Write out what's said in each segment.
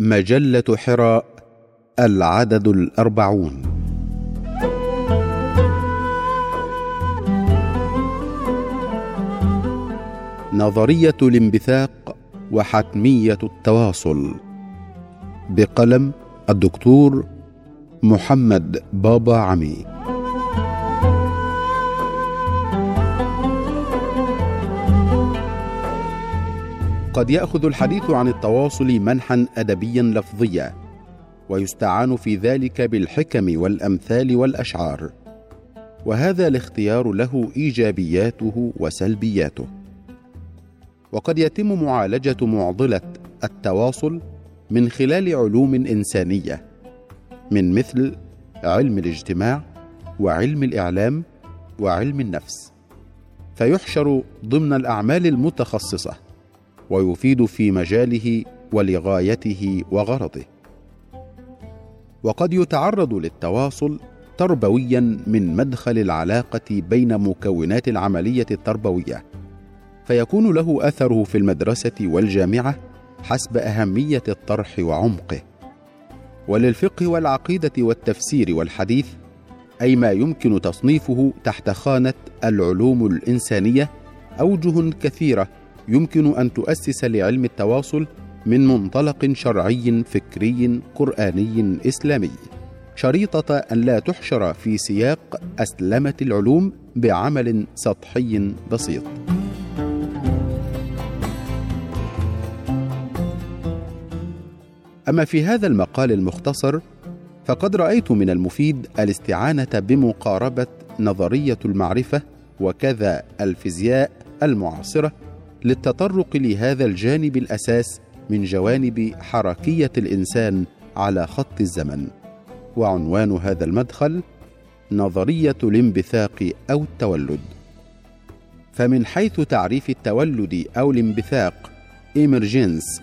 مجلة حراء العدد الأربعون. نظرية الانبثاق وحتمية التواصل. بقلم الدكتور محمد بابا عمي. قد يأخذ الحديث عن التواصل منحا ادبيا لفظيا ويستعان في ذلك بالحكم والأمثال والأشعار. وهذا الاختيار له إيجابياته وسلبياته. وقد يتم معالجة معضلة التواصل من خلال علوم إنسانية من مثل علم الاجتماع وعلم الإعلام وعلم النفس. فيحشر ضمن الأعمال المتخصصة. ويفيد في مجاله ولغايته وغرضه. وقد يتعرض للتواصل تربويا من مدخل العلاقة بين مكونات العملية التربوية فيكون له أثره في المدرسة والجامعة حسب أهمية الطرح وعمقه. وللفقه والعقيدة والتفسير والحديث أي ما يمكن تصنيفه تحت خانة العلوم الإنسانية أوجه كثيرة يمكن أن تؤسس لعلم التواصل من منطلق شرعي فكري قرآني إسلامي. شريطة أن لا تحشر في سياق أسلمة العلوم بعمل سطحي بسيط. أما في هذا المقال المختصر فقد رأيت من المفيد الاستعانة بمقاربة نظرية المعرفة وكذا الفيزياء المعاصرة للتطرق لهذا الجانب الأساس من جوانب حركية الإنسان على خط الزمن. وعنوان هذا المدخل نظرية الانبثاق أو التولد. فمن حيث تعريف التولد أو الانبثاق ايمرجنس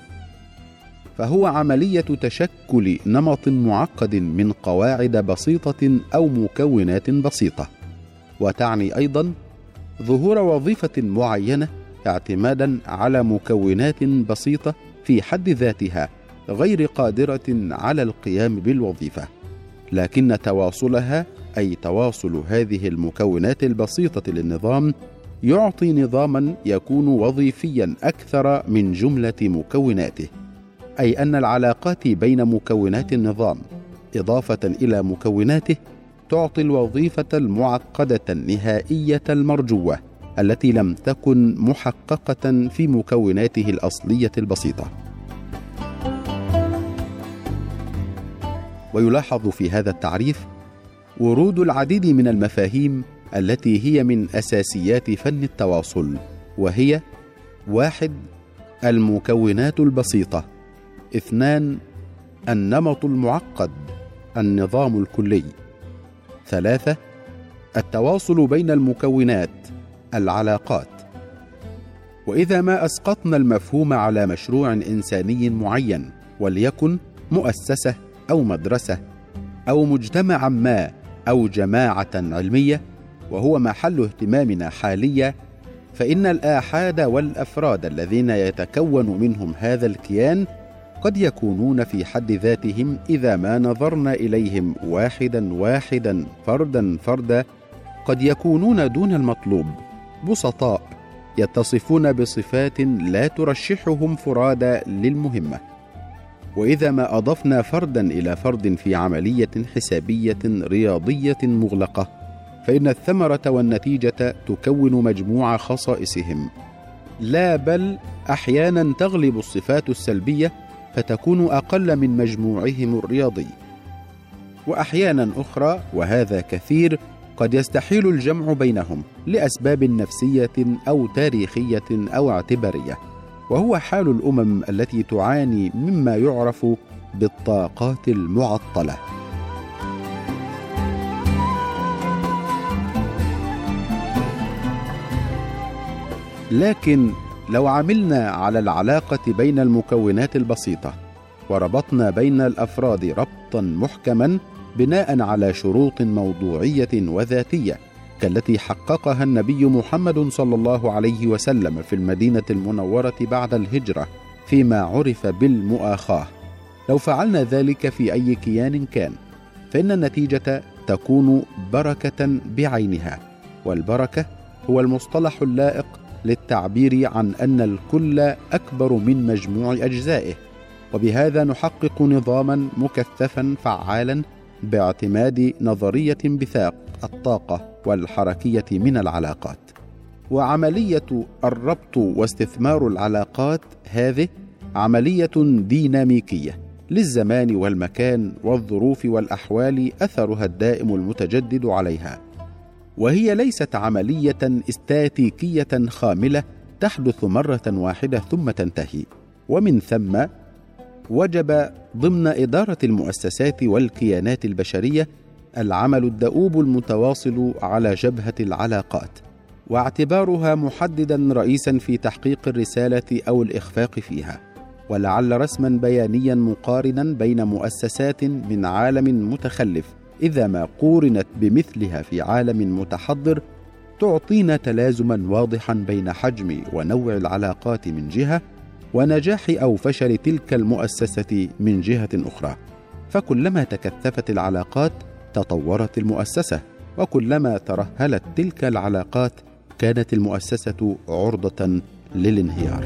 فهو عملية تشكل نمط معقد من قواعد بسيطة أو مكونات بسيطة. وتعني أيضا ظهور وظيفة معينة اعتمادا على مكونات بسيطة في حد ذاتها غير قادرة على القيام بالوظيفة لكن تواصلها أي تواصل هذه المكونات البسيطة للنظام يعطي نظاما يكون وظيفيا أكثر من جملة مكوناته أي أن العلاقات بين مكونات النظام إضافة إلى مكوناته تعطي الوظيفة المعقدة النهائية المرجوة. التي لم تكن محققة في مكوناته الأصلية البسيطة. ويلاحظ في هذا التعريف ورود العديد من المفاهيم التي هي من أساسيات فن التواصل وهي واحد المكونات البسيطة. اثنان النمط المعقد النظام الكلي. ثلاثة التواصل بين المكونات. العلاقات. وإذا ما أسقطنا المفهوم على مشروع إنساني معين وليكن مؤسسة أو مدرسة أو مجتمعا ما أو جماعة علمية وهو محل اهتمامنا حاليا فإن الآحاد والأفراد الذين يتكون منهم هذا الكيان قد يكونون في حد ذاتهم إذا ما نظرنا إليهم واحدا واحدا فردا فردا قد يكونون دون المطلوب. بسطاء يتصفون بصفات لا ترشحهم فرادى للمهمة. وإذا ما أضفنا فردا إلى فرد في عملية حسابية رياضية مغلقة فإن الثمرة والنتيجة تكون مجموع خصائصهم. لا بل أحيانا تغلب الصفات السلبية فتكون أقل من مجموعهم الرياضي. وأحيانا أخرى وهذا كثير قد يستحيل الجمع بينهم لأسباب نفسية أو تاريخية أو اعتبارية وهو حال الأمم التي تعاني مما يعرف بالطاقات المعطلة. لكن لو عملنا على العلاقة بين المكونات البسيطة وربطنا بين الأفراد ربطا محكما بناء على شروط موضوعية وذاتية كالتي حققها النبي محمد صلى الله عليه وسلم في المدينة المنورة بعد الهجرة فيما عرف بالمؤاخاة. لو فعلنا ذلك في أي كيان كان فإن النتيجة تكون بركة بعينها والبركة هو المصطلح اللائق للتعبير عن أن الكل أكبر من مجموع أجزائه. وبهذا نحقق نظاما مكثفا فعالا باعتماد نظرية انبثاق الطاقة والحركية من العلاقات. وعملية الربط واستثمار العلاقات هذه عملية ديناميكية للزمان والمكان والظروف والأحوال أثرها الدائم المتجدد عليها. وهي ليست عملية استاتيكية خاملة تحدث مرة واحدة ثم تنتهي. ومن ثم وجب ضمن إدارة المؤسسات والكيانات البشرية العمل الدؤوب المتواصل على جبهة العلاقات واعتبارها محددا رئيسا في تحقيق الرسالة أو الإخفاق فيها ولعل رسما بيانيا مقارنا بين مؤسسات من عالم متخلف إذا ما قورنت بمثلها في عالم متحضر تعطينا تلازما واضحا بين حجم ونوع العلاقات من جهة ونجاح أو فشل تلك المؤسسة من جهة أخرى. فكلما تكثفت العلاقات تطورت المؤسسة وكلما ترهلت تلك العلاقات كانت المؤسسة عرضة للانهيار.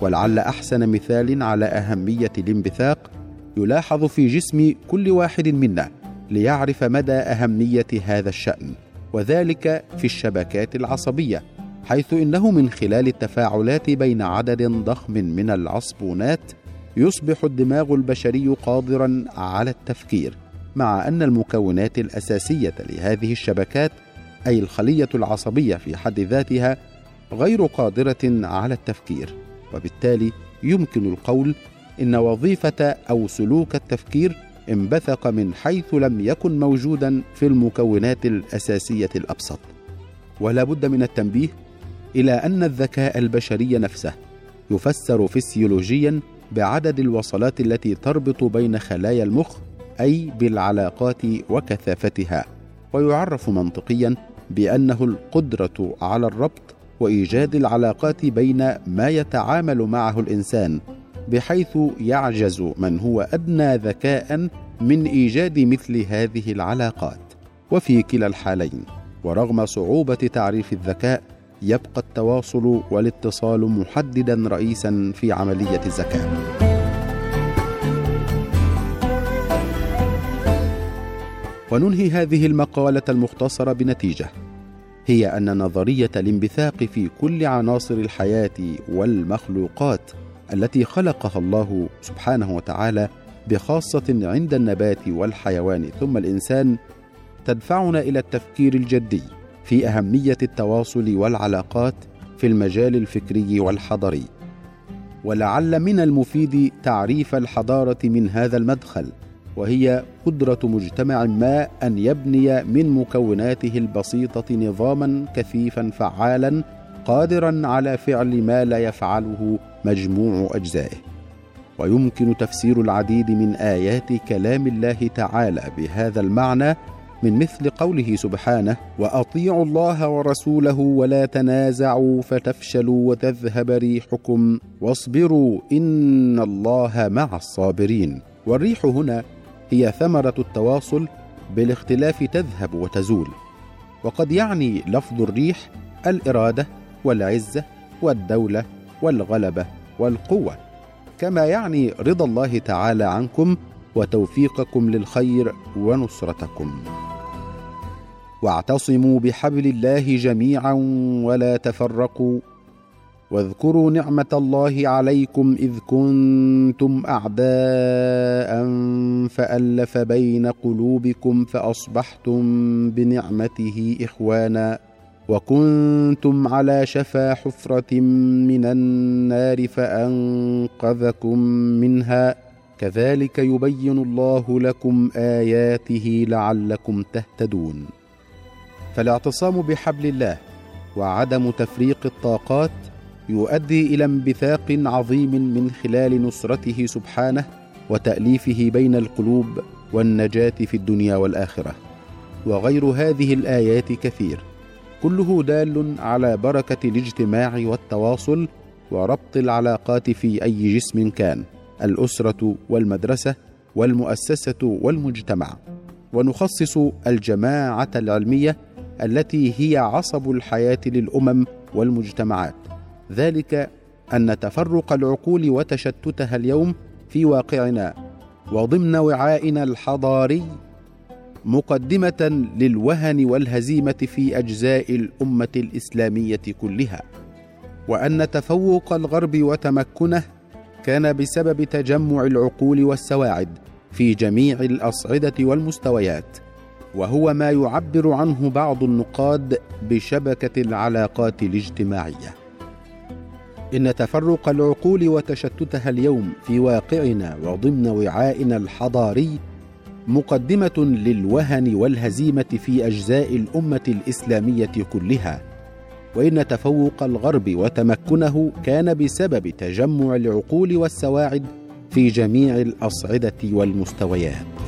ولعل أحسن مثال على أهمية الانبثاق يلاحظ في جسم كل واحد منا ليعرف مدى أهمية هذا الشأن وذلك في الشبكات العصبية حيث إنه من خلال التفاعلات بين عدد ضخم من العصبونات يصبح الدماغ البشري قادرا على التفكير مع أن المكونات الأساسية لهذه الشبكات أي الخلية العصبية في حد ذاتها غير قادرة على التفكير وبالتالي يمكن القول إن وظيفة أو سلوك التفكير انبثق من حيث لم يكن موجودا في المكونات الأساسية الأبسط. ولا بد من التنبيه إلى أن الذكاء البشري نفسه يفسر فسيولوجيا بعدد الوصلات التي تربط بين خلايا المخ أي بالعلاقات وكثافتها. ويعرف منطقيا بأنه القدرة على الربط وإيجاد العلاقات بين ما يتعامل معه الإنسان بحيث يعجز من هو أدنى ذكاء من إيجاد مثل هذه العلاقات. وفي كلا الحالين ورغم صعوبة تعريف الذكاء يبقى التواصل والاتصال محددا رئيسا في عملية الذكاء. وننهي هذه المقالة المختصرة بنتيجة. هي أن نظرية الانبثاق في كل عناصر الحياة والمخلوقات التي خلقها الله سبحانه وتعالى بخاصة عند النبات والحيوان ثم الإنسان تدفعنا إلى التفكير الجدي في أهمية التواصل والعلاقات في المجال الفكري والحضري. ولعل من المفيد تعريف الحضارة من هذا المدخل وهي قدرة مجتمع ما أن يبني من مكوناته البسيطة نظاما كثيفا فعالا قادرا على فعل ما لا يفعله مجموع أجزائه. ويمكن تفسير العديد من آيات كلام الله تعالى بهذا المعنى من مثل قوله سبحانه وأطيعوا الله ورسوله ولا تنازعوا فتفشلوا وتذهب ريحكم واصبروا إن الله مع الصابرين. والريح هنا هي ثمرة التواصل بالاختلاف تذهب وتزول. وقد يعني لفظ الريح الإرادة والعزة والدولة والغلبة والقوة. كما يعني رضا الله تعالى عنكم وتوفيقكم للخير ونصرتكم. واعتصموا بحبل الله جميعا ولا تفرقوا. واذكروا نعمة الله عليكم إذ كنتم اعداء فألف بين قلوبكم فأصبحتم بنعمته إخوانا. وكنتم على شفا حفرة من النار فأنقذكم منها. كذلك يبين الله لكم آياته لعلكم تهتدون. فالاعتصام بحبل الله وعدم تفريق الطاقات يؤدي إلى انبثاق عظيم من خلال نصرته سبحانه وتأليفه بين القلوب والنجاة في الدنيا والآخرة. وغير هذه الآيات كثير. كله دال على بركة الاجتماع والتواصل وربط العلاقات في أي جسم كان الأسرة والمدرسة والمؤسسة والمجتمع. ونخصص الجماعة العلمية التي هي عصب الحياة للأمم والمجتمعات. ذلك أن تفرق العقول وتشتتها اليوم في واقعنا وضمن وعائنا الحضاري مقدمة للوهن والهزيمة في أجزاء الأمة الإسلامية كلها وأن تفوق الغرب وتمكنه كان بسبب تجمع العقول والسواعد في جميع الأصعدة والمستويات وهو ما يعبر عنه بعض النقاد بشبكة العلاقات الاجتماعية. إن تفرق العقول وتشتتها اليوم في واقعنا وضمن وعائنا الحضاري مقدمة للوهن والهزيمة في أجزاء الأمة الإسلامية كلها وإن تفوق الغرب وتمكنه كان بسبب تجمع العقول والسواعد في جميع الأصعدة والمستويات.